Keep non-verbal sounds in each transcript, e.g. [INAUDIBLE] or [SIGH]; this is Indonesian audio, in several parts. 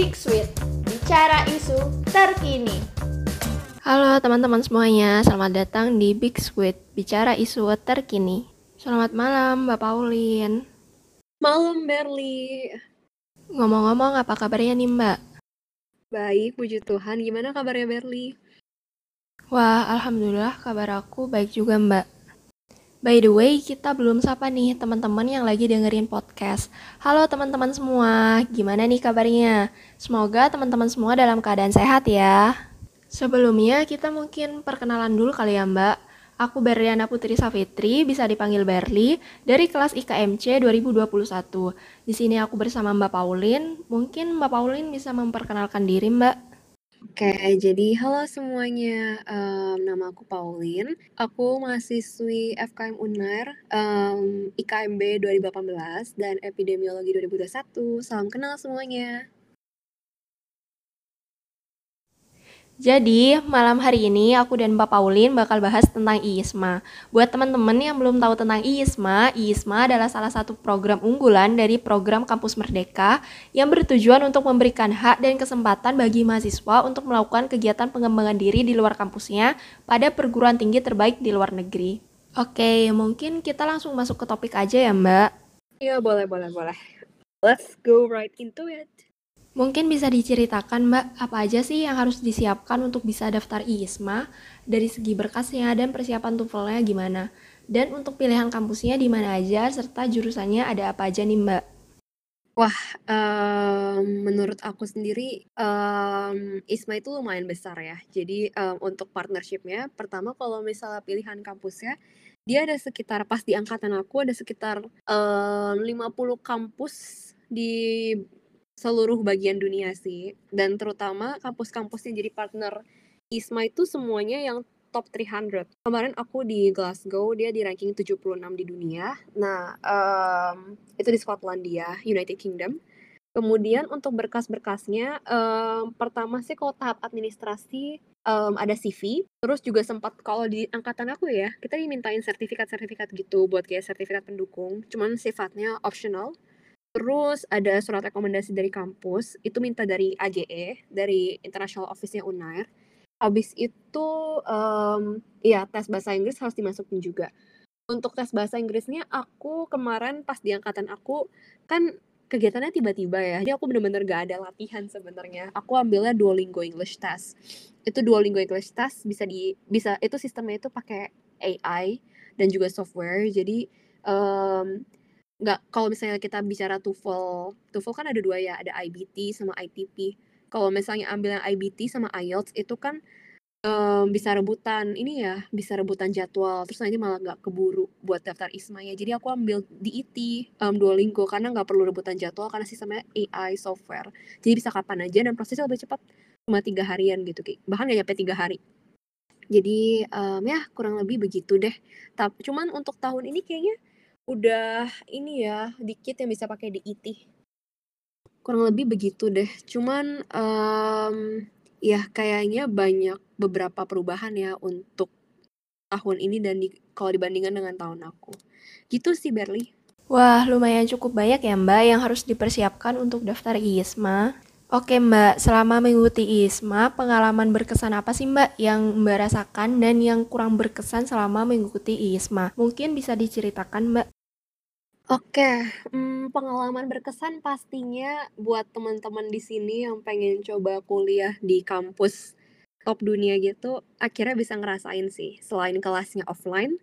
Big Sweet, bicara isu terkini. Halo teman-teman semuanya, selamat datang di Big Sweet, bicara isu terkini. Selamat malam Mbak Paulin. Malam Berli. Ngomong-ngomong, apa kabarnya nih Mbak? Baik, puji Tuhan. Gimana kabarnya Berli? Wah, Alhamdulillah kabar aku baik juga Mbak. By the way, kita belum sapa nih teman-teman yang lagi dengerin podcast. Halo teman-teman semua, gimana nih kabarnya? Semoga teman-teman semua dalam keadaan sehat ya. Sebelumnya kita mungkin perkenalan dulu kali ya Mbak. Aku Berliana Putri Safitri, bisa dipanggil Berli, dari kelas IKMC 2021. Di sini aku bersama Mbak Paulin. Mungkin Mbak Paulin bisa memperkenalkan diri Mbak. Oke, jadi halo semuanya. Um, nama aku Pauline. Aku mahasiswi FKM UNAR, um, IKMB 2018 dan Epidemiologi 2021. Salam kenal semuanya. Jadi, malam hari ini aku dan Mbak Paulin bakal bahas tentang IISMA. Buat teman-teman yang belum tahu tentang IISMA, IISMA adalah salah satu program unggulan dari program Kampus Merdeka yang bertujuan untuk memberikan hak dan kesempatan bagi mahasiswa untuk melakukan kegiatan pengembangan diri di luar kampusnya pada perguruan tinggi terbaik di luar negeri. Oke, mungkin kita langsung masuk ke topik aja ya, Mbak. Iya, boleh, boleh, boleh. Let's go right into it. Mungkin bisa diceritakan Mbak, apa aja sih yang harus disiapkan untuk bisa daftar IISMA dari segi berkasnya dan persiapan TOEFL-nya gimana? Dan untuk pilihan kampusnya di mana aja serta jurusannya ada apa aja nih Mbak? Wah, um, menurut aku sendiri um, ISMA itu lumayan besar ya. Jadi um, untuk partnershipnya, pertama kalau misalnya pilihan kampusnya, dia ada sekitar pas di angkatan aku ada sekitar um, 50 kampus di seluruh bagian dunia sih dan terutama kampus-kampus yang jadi partner ISMA itu semuanya yang top 300. Kemarin aku di Glasgow, dia di ranking 76 di dunia. Nah, um, itu di Skotlandia, United Kingdom. Kemudian untuk berkas-berkasnya, um, pertama sih kalau tahap administrasi um, ada CV, terus juga sempat kalau di angkatan aku ya, kita dimintain sertifikat-sertifikat gitu buat kayak sertifikat pendukung, cuman sifatnya optional. Terus ada surat rekomendasi dari kampus, itu minta dari AJE, dari International Office-nya UNAIR. Habis itu, um, ya tes bahasa Inggris harus dimasukin juga. Untuk tes bahasa Inggrisnya, aku kemarin pas di angkatan aku, kan kegiatannya tiba-tiba ya. Jadi aku bener-bener gak ada latihan sebenarnya. Aku ambilnya Duolingo English Test. Itu Duolingo English Test bisa di bisa itu sistemnya itu pakai AI dan juga software. Jadi um, nggak kalau misalnya kita bicara TOEFL, TOEFL kan ada dua ya, ada IBT sama ITP. Kalau misalnya ambil yang IBT sama IELTS itu kan um, bisa rebutan ini ya, bisa rebutan jadwal. Terus nanti malah nggak keburu buat daftar ISMA ya. Jadi aku ambil di IT um, Duolingo karena nggak perlu rebutan jadwal karena sistemnya AI software. Jadi bisa kapan aja dan prosesnya lebih cepat, cuma tiga harian gitu, bahkan nggak nyampe tiga hari. Jadi um, ya kurang lebih begitu deh. Tapi cuman untuk tahun ini kayaknya udah ini ya, dikit yang bisa pakai di IT. Kurang lebih begitu deh. Cuman, um, ya kayaknya banyak beberapa perubahan ya untuk tahun ini dan di kalau dibandingkan dengan tahun aku. Gitu sih, Berli. Wah, lumayan cukup banyak ya Mbak yang harus dipersiapkan untuk daftar ISMA. Oke Mbak, selama mengikuti ISMA, pengalaman berkesan apa sih Mbak yang Mbak rasakan dan yang kurang berkesan selama mengikuti ISMA? Mungkin bisa diceritakan Mbak. Oke, hmm, pengalaman berkesan pastinya buat teman-teman di sini yang pengen coba kuliah di kampus top dunia gitu, akhirnya bisa ngerasain sih, selain kelasnya offline,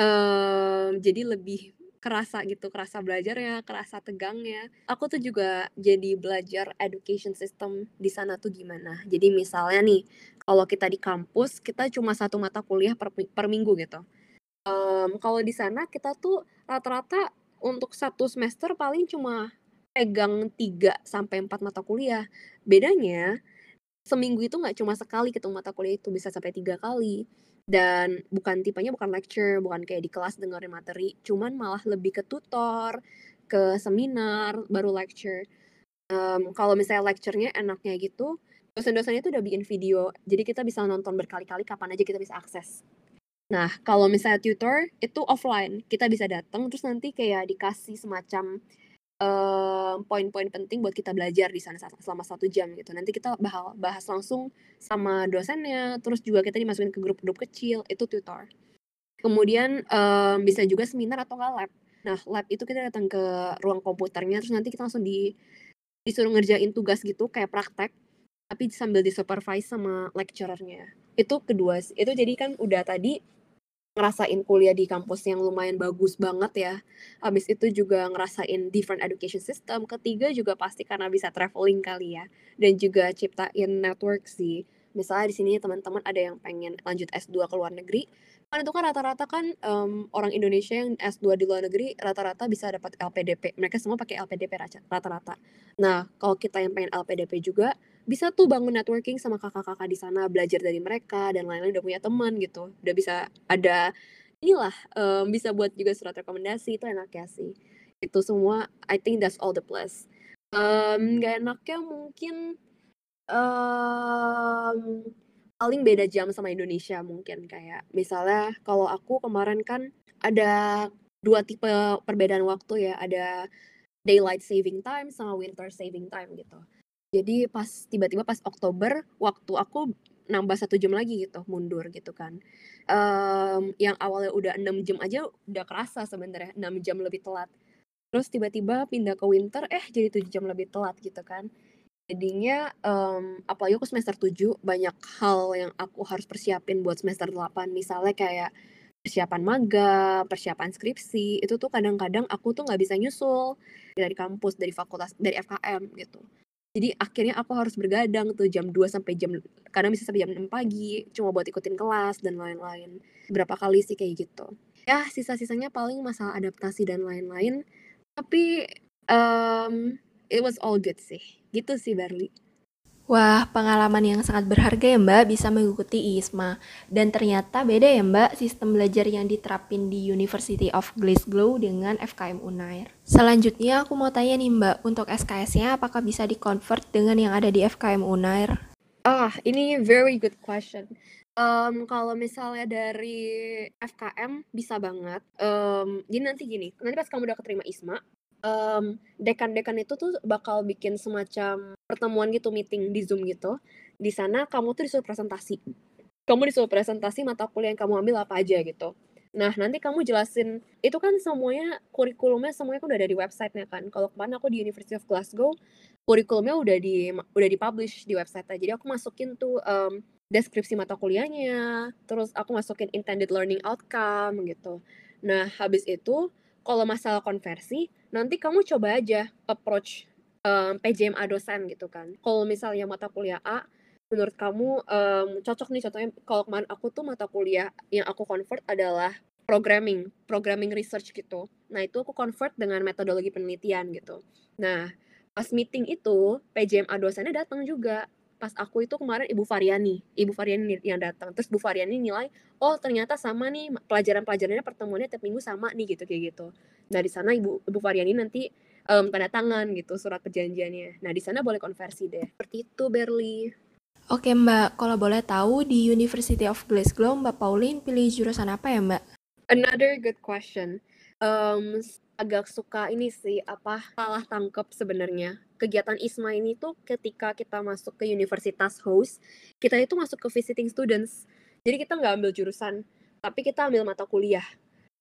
um, jadi lebih kerasa gitu, kerasa belajarnya, kerasa tegangnya. Aku tuh juga jadi belajar education system di sana tuh gimana. Jadi misalnya nih, kalau kita di kampus, kita cuma satu mata kuliah per per minggu gitu. Um, kalau di sana kita tuh rata-rata untuk satu semester paling cuma pegang 3 sampai 4 mata kuliah. Bedanya seminggu itu nggak cuma sekali ketemu mata kuliah itu, bisa sampai tiga kali. Dan bukan tipenya bukan lecture, bukan kayak di kelas dengerin materi, cuman malah lebih ke tutor, ke seminar, baru lecture. Um, kalau misalnya lecture-nya enaknya gitu, dosen-dosennya itu udah bikin video, jadi kita bisa nonton berkali-kali kapan aja kita bisa akses. Nah, kalau misalnya tutor itu offline, kita bisa datang terus nanti kayak dikasih semacam um, poin-poin penting buat kita belajar di sana selama satu jam gitu. Nanti kita bahas, bahas langsung sama dosennya, terus juga kita dimasukin ke grup-grup kecil, itu tutor. Kemudian um, bisa juga seminar atau nggak lab. Nah, lab itu kita datang ke ruang komputernya, terus nanti kita langsung di disuruh ngerjain tugas gitu kayak praktek tapi sambil disupervise sama lecturernya itu kedua itu jadi kan udah tadi ngerasain kuliah di kampus yang lumayan bagus banget ya. Habis itu juga ngerasain different education system. Ketiga juga pasti karena bisa traveling kali ya. Dan juga ciptain network sih. Misalnya di sini teman-teman ada yang pengen lanjut S2 ke luar negeri. Kan itu kan rata-rata kan um, orang Indonesia yang S2 di luar negeri rata-rata bisa dapat LPDP. Mereka semua pakai LPDP rata-rata. Nah, kalau kita yang pengen LPDP juga bisa tuh bangun networking sama kakak-kakak di sana belajar dari mereka dan lain-lain udah punya teman gitu. Udah bisa ada inilah um, bisa buat juga surat rekomendasi itu enak ya sih. Itu semua I think that's all the plus. Um, gak enaknya mungkin um, paling beda jam sama Indonesia mungkin. Kayak misalnya kalau aku kemarin kan ada dua tipe perbedaan waktu ya. Ada daylight saving time sama winter saving time gitu jadi pas tiba-tiba pas Oktober waktu aku nambah satu jam lagi gitu mundur gitu kan. Um, yang awalnya udah enam jam aja udah kerasa sebenarnya enam jam lebih telat. Terus tiba-tiba pindah ke winter eh jadi tujuh jam lebih telat gitu kan. Jadinya um, apalagi aku semester 7 banyak hal yang aku harus persiapin buat semester 8 misalnya kayak persiapan maga, persiapan skripsi, itu tuh kadang-kadang aku tuh nggak bisa nyusul. Dari kampus, dari fakultas, dari FKM gitu jadi akhirnya aku harus bergadang tuh jam 2 sampai jam kadang bisa sampai jam 6 pagi cuma buat ikutin kelas dan lain-lain. Berapa kali sih kayak gitu. Ya sisa-sisanya paling masalah adaptasi dan lain-lain. Tapi um, it was all good sih. Gitu sih Barley Wah, pengalaman yang sangat berharga ya Mbak bisa mengikuti ISMA. Dan ternyata beda ya Mbak sistem belajar yang diterapin di University of Glasgow dengan FKM Unair. Selanjutnya aku mau tanya nih Mbak, untuk SKS-nya apakah bisa di-convert dengan yang ada di FKM Unair? Ah, ini very good question. Um, kalau misalnya dari FKM bisa banget. Um, jadi nanti gini, nanti pas kamu udah keterima ISMA, um, dekan-dekan itu tuh bakal bikin semacam pertemuan gitu, meeting di Zoom gitu. Di sana kamu tuh disuruh presentasi. Kamu disuruh presentasi mata kuliah yang kamu ambil apa aja gitu. Nah, nanti kamu jelasin, itu kan semuanya, kurikulumnya semuanya kan udah ada di websitenya kan. Kalau kemarin aku di University of Glasgow, kurikulumnya udah di udah dipublish di website Jadi aku masukin tuh um, deskripsi mata kuliahnya, terus aku masukin intended learning outcome gitu. Nah, habis itu kalau masalah konversi, nanti kamu coba aja approach um, PJMA dosen gitu kan. Kalau misalnya mata kuliah A, menurut kamu um, cocok nih contohnya kalau kemarin aku tuh mata kuliah yang aku convert adalah programming, programming research gitu. Nah itu aku convert dengan metodologi penelitian gitu. Nah pas meeting itu PJMA dosennya datang juga pas aku itu kemarin Ibu Variani, Ibu Variani yang datang. Terus Bu Variani nilai, oh ternyata sama nih pelajaran-pelajarannya pertemuannya tiap minggu sama nih gitu kayak gitu. Nah di sana Ibu Ibu Variani nanti um, tanda tangan gitu surat perjanjiannya. Nah di sana boleh konversi deh. Seperti itu Berli. Oke Mbak, kalau boleh tahu di University of Glasgow Mbak Pauline pilih jurusan apa ya Mbak? Another good question. Um, agak suka ini sih apa salah tangkap sebenarnya. Kegiatan ISMA ini tuh ketika kita masuk ke universitas host kita itu masuk ke visiting students. Jadi kita nggak ambil jurusan tapi kita ambil mata kuliah.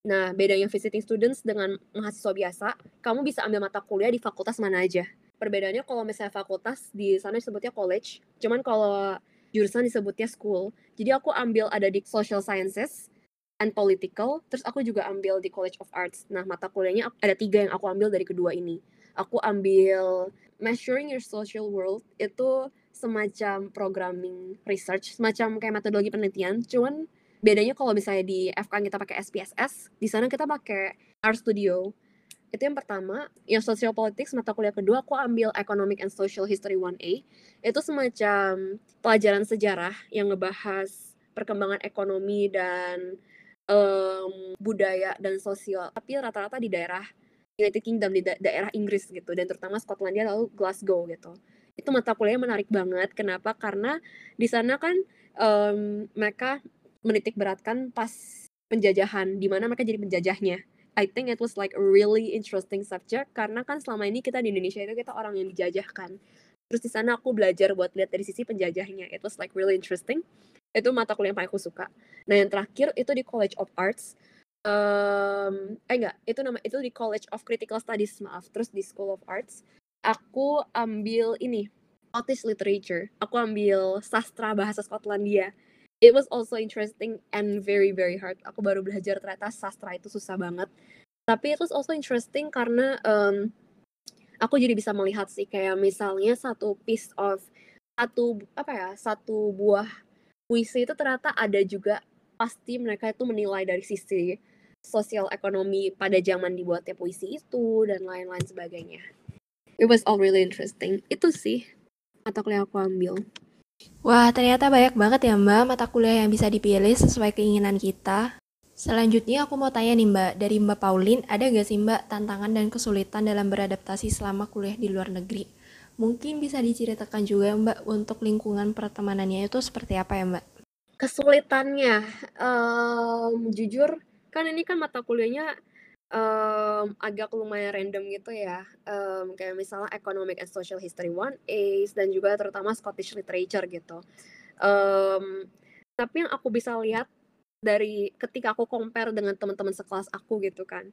Nah bedanya visiting students dengan mahasiswa biasa kamu bisa ambil mata kuliah di fakultas mana aja. Perbedaannya kalau misalnya fakultas di sana disebutnya college. Cuman kalau jurusan disebutnya school. Jadi aku ambil ada di social sciences and political terus aku juga ambil di College of Arts. Nah mata kuliahnya ada tiga yang aku ambil dari kedua ini. Aku ambil measuring your social world itu semacam programming research semacam kayak metodologi penelitian. Cuman bedanya kalau misalnya di FK kita pakai SPSS di sana kita pakai R Studio. Itu yang pertama. Yang social politics mata kuliah kedua aku ambil economic and social history 1A itu semacam pelajaran sejarah yang ngebahas perkembangan ekonomi dan um, budaya dan sosial tapi rata-rata di daerah United Kingdom di da daerah Inggris gitu dan terutama Skotlandia lalu Glasgow gitu itu mata kuliah menarik banget kenapa karena di sana kan um, mereka menitik beratkan pas penjajahan di mana mereka jadi penjajahnya I think it was like a really interesting subject karena kan selama ini kita di Indonesia itu kita orang yang dijajahkan. Terus di sana aku belajar buat lihat dari sisi penjajahnya. It was like really interesting. Itu mata kuliah yang paling aku suka. Nah yang terakhir itu di College of Arts. Um, eh enggak, itu nama itu di College of Critical Studies maaf. Terus di School of Arts aku ambil ini Scottish Literature. Aku ambil sastra bahasa Skotlandia it was also interesting and very very hard. Aku baru belajar ternyata sastra itu susah banget. Tapi it was also interesting karena um, aku jadi bisa melihat sih kayak misalnya satu piece of satu apa ya satu buah puisi itu ternyata ada juga pasti mereka itu menilai dari sisi sosial ekonomi pada zaman dibuatnya puisi itu dan lain-lain sebagainya. It was all really interesting. Itu sih mata kuliah aku ambil. Wah, ternyata banyak banget ya Mbak mata kuliah yang bisa dipilih sesuai keinginan kita. Selanjutnya aku mau tanya nih Mbak, dari Mbak Paulin, ada gak sih Mbak tantangan dan kesulitan dalam beradaptasi selama kuliah di luar negeri? Mungkin bisa diceritakan juga Mbak untuk lingkungan pertemanannya itu seperti apa ya Mbak? Kesulitannya, um, jujur kan ini kan mata kuliahnya um, agak lumayan random gitu ya, um, kayak misalnya Economic and Social History 1A dan juga terutama Scottish Literature gitu. Um, tapi yang aku bisa lihat dari ketika aku compare dengan teman-teman sekelas aku gitu kan,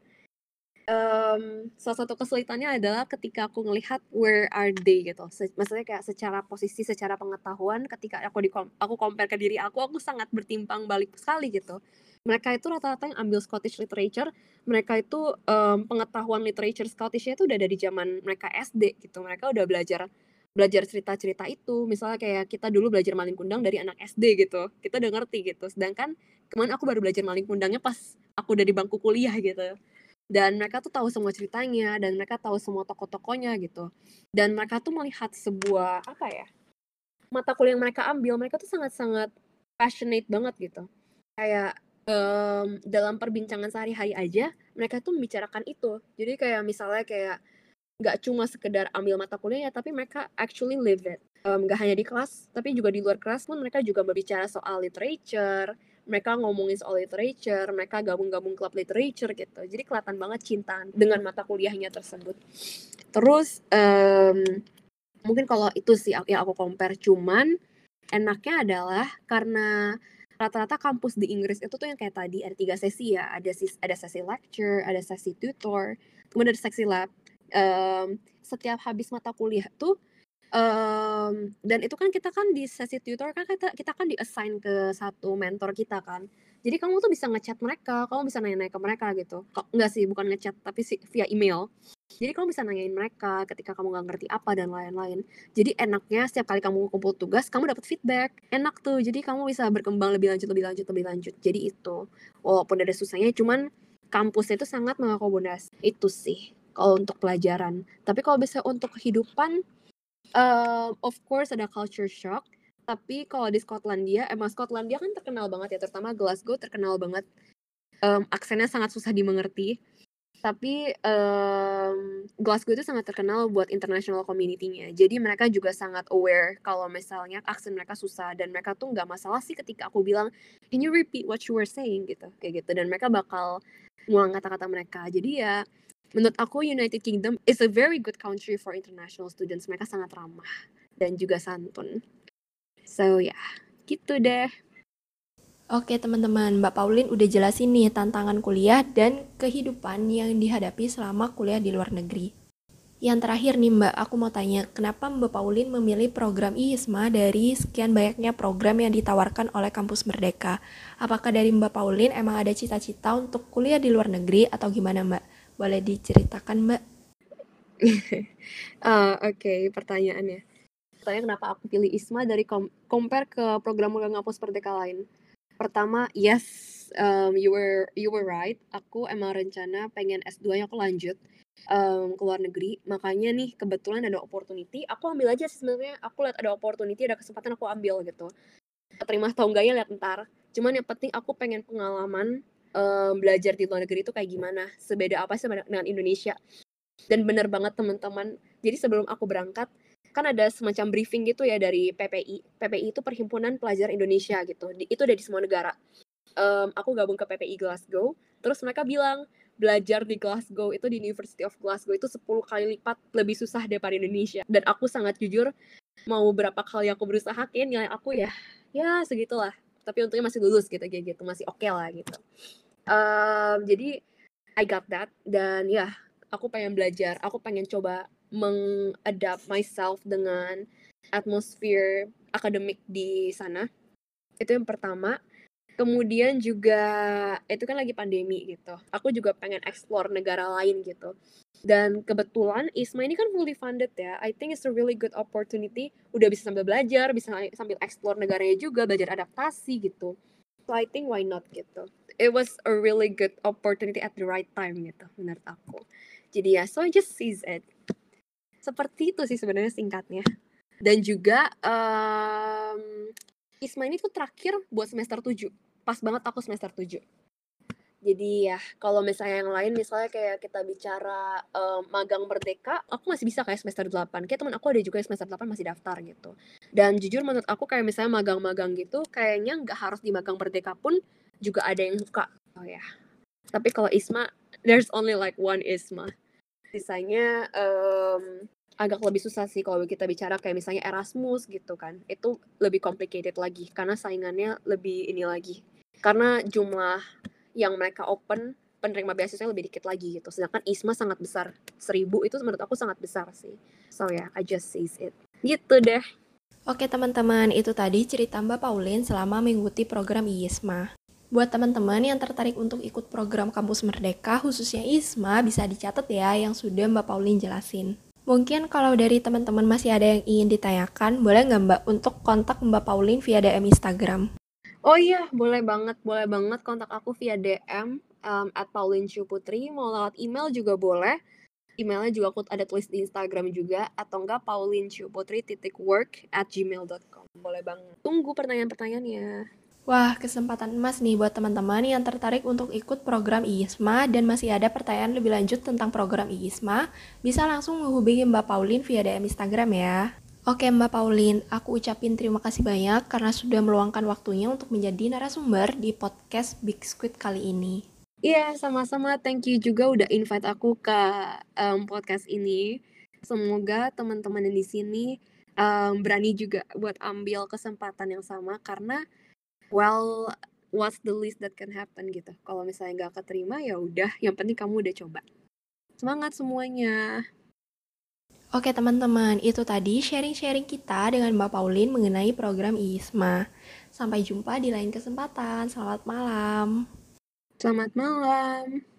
um, salah satu kesulitannya adalah ketika aku ngelihat where are they gitu, se maksudnya kayak secara posisi, secara pengetahuan ketika aku di aku compare ke diri aku, aku sangat bertimpang balik sekali gitu. Mereka itu rata-rata yang ambil Scottish literature mereka itu um, pengetahuan literature Scottishnya itu udah dari zaman mereka SD gitu. Mereka udah belajar belajar cerita-cerita itu. Misalnya kayak kita dulu belajar maling kundang dari anak SD gitu. Kita udah ngerti gitu. Sedangkan kemarin aku baru belajar maling kundangnya pas aku udah di bangku kuliah gitu dan mereka tuh tahu semua ceritanya dan mereka tahu semua tokoh-tokohnya gitu dan mereka tuh melihat sebuah apa ya mata kuliah yang mereka ambil mereka tuh sangat-sangat passionate banget gitu kayak um, dalam perbincangan sehari-hari aja mereka tuh membicarakan itu. Jadi kayak misalnya kayak nggak cuma sekedar ambil mata kuliah ya, tapi mereka actually live it. Um, gak hanya di kelas, tapi juga di luar kelas pun mereka juga berbicara soal literature, mereka ngomongin soal literature, mereka gabung-gabung klub literature gitu. Jadi kelihatan banget cinta dengan mata kuliahnya tersebut. Terus um, mungkin kalau itu sih yang aku compare cuman enaknya adalah karena rata-rata kampus di Inggris itu tuh yang kayak tadi ada tiga sesi ya ada sis ada sesi lecture ada sesi tutor kemudian ada sesi lab um, setiap habis mata kuliah tuh um, dan itu kan kita kan di sesi tutor kan kita kita kan di assign ke satu mentor kita kan jadi kamu tuh bisa ngechat mereka kamu bisa nanya-nanya ke mereka gitu kok enggak sih bukan ngechat tapi sih via email jadi kamu bisa nanyain mereka ketika kamu nggak ngerti apa dan lain-lain. Jadi enaknya setiap kali kamu kumpul tugas, kamu dapat feedback. Enak tuh. Jadi kamu bisa berkembang lebih lanjut, lebih lanjut, lebih lanjut. Jadi itu. Walaupun ada susahnya, cuman kampusnya itu sangat mengakomodasi. Itu sih kalau untuk pelajaran. Tapi kalau bisa untuk kehidupan, uh, of course ada culture shock. Tapi kalau di Skotlandia, emang Skotlandia kan terkenal banget ya, terutama Glasgow terkenal banget. Um, aksennya sangat susah dimengerti tapi, um, Glasgow itu sangat terkenal buat international community-nya. Jadi mereka juga sangat aware kalau misalnya aksen mereka susah dan mereka tuh nggak masalah sih ketika aku bilang, "Can you repeat what you were saying?" Gitu, kayak gitu dan mereka bakal ngulang kata-kata mereka. Jadi ya, menurut aku United Kingdom is a very good country for international students. Mereka sangat ramah dan juga santun. So ya, yeah, gitu deh. Oke teman-teman, Mbak Paulin udah jelasin nih tantangan kuliah dan kehidupan yang dihadapi selama kuliah di luar negeri. Yang terakhir nih Mbak, aku mau tanya, kenapa Mbak Paulin memilih program IISMA dari sekian banyaknya program yang ditawarkan oleh Kampus Merdeka? Apakah dari Mbak Paulin emang ada cita-cita untuk kuliah di luar negeri atau gimana Mbak? Boleh diceritakan Mbak? uh, [LAUGHS] Oke, okay, pertanyaannya. Pertanyaan kenapa aku pilih ISMA dari compare ke program-program Kampus Merdeka lain? Pertama, yes, um, you were you were right. Aku emang rencana pengen S2-nya aku lanjut um, ke luar negeri. Makanya nih kebetulan ada opportunity, aku ambil aja sebenarnya. Aku lihat ada opportunity, ada kesempatan aku ambil gitu. Terima atau enggaknya lihat ntar. Cuman yang penting aku pengen pengalaman um, belajar di luar negeri itu kayak gimana, sebeda apa sih dengan Indonesia. Dan bener banget teman-teman. Jadi sebelum aku berangkat, kan ada semacam briefing gitu ya dari PPI. PPI itu Perhimpunan Pelajar Indonesia gitu. Di, itu dari semua negara. Um, aku gabung ke PPI Glasgow. Terus mereka bilang belajar di Glasgow itu di University of Glasgow itu 10 kali lipat lebih susah daripada Indonesia dan aku sangat jujur mau berapa kali aku berusaha kayak nilai aku ya ya segitulah tapi untungnya masih lulus gitu kayak gitu masih oke okay lah gitu. Um, jadi I got that dan ya aku pengen belajar aku pengen coba mengadapt myself dengan atmosfer akademik di sana. Itu yang pertama. Kemudian juga itu kan lagi pandemi gitu. Aku juga pengen explore negara lain gitu dan kebetulan ISMA ini kan fully funded ya. I think it's a really good opportunity. Udah bisa sambil belajar bisa sambil explore negaranya juga belajar adaptasi gitu. So I think why not gitu. It was a really good opportunity at the right time gitu menurut aku. Jadi ya so I just seize it. Seperti itu sih sebenarnya singkatnya. Dan juga um, ISMA ini tuh terakhir buat semester 7 pas banget aku semester 7 jadi ya kalau misalnya yang lain misalnya kayak kita bicara um, magang merdeka aku masih bisa kayak semester 8 kayak teman aku ada juga yang semester 8 masih daftar gitu. Dan jujur menurut aku kayak misalnya magang-magang gitu kayaknya nggak harus di magang merdeka pun juga ada yang suka. Oh ya. Tapi kalau ISMA there's only like one ISMA. Sisanya um, agak lebih susah sih kalau kita bicara kayak misalnya Erasmus gitu kan. Itu lebih complicated lagi karena saingannya lebih ini lagi. Karena jumlah yang mereka open penerima beasiswa lebih dikit lagi gitu. Sedangkan ISMA sangat besar. Seribu itu menurut aku sangat besar sih. So ya, yeah, I just says it. Gitu deh. Oke teman-teman, itu tadi cerita Mbak Pauline selama mengikuti program ISMA. Buat teman-teman yang tertarik untuk ikut program Kampus Merdeka, khususnya ISMA, bisa dicatat ya yang sudah Mbak Pauline jelasin. Mungkin kalau dari teman-teman masih ada yang ingin ditanyakan, boleh nggak Mbak untuk kontak Mbak Pauline via DM Instagram? Oh iya, boleh banget, boleh banget kontak aku via DM um, at Pauline Putri. Mau lewat email juga boleh. Emailnya juga aku ada tulis di Instagram juga atau enggak Pauline Putri titik work at gmail.com. Boleh banget. Tunggu pertanyaan-pertanyaannya. Wah, kesempatan emas nih buat teman-teman yang tertarik untuk ikut program IISMA dan masih ada pertanyaan lebih lanjut tentang program IISMA, bisa langsung menghubungi Mbak Pauline via DM Instagram ya. Oke Mbak Pauline, aku ucapin terima kasih banyak karena sudah meluangkan waktunya untuk menjadi narasumber di podcast Big Squid kali ini. Iya, yeah, sama-sama. Thank you juga udah invite aku ke um, podcast ini. Semoga teman-teman yang di sini um, berani juga buat ambil kesempatan yang sama karena well what's the least that can happen gitu. Kalau misalnya nggak keterima ya udah, yang penting kamu udah coba. Semangat semuanya. Oke teman-teman, itu tadi sharing-sharing kita dengan Mbak Pauline mengenai program ISMA. Sampai jumpa di lain kesempatan. Selamat malam. Selamat malam.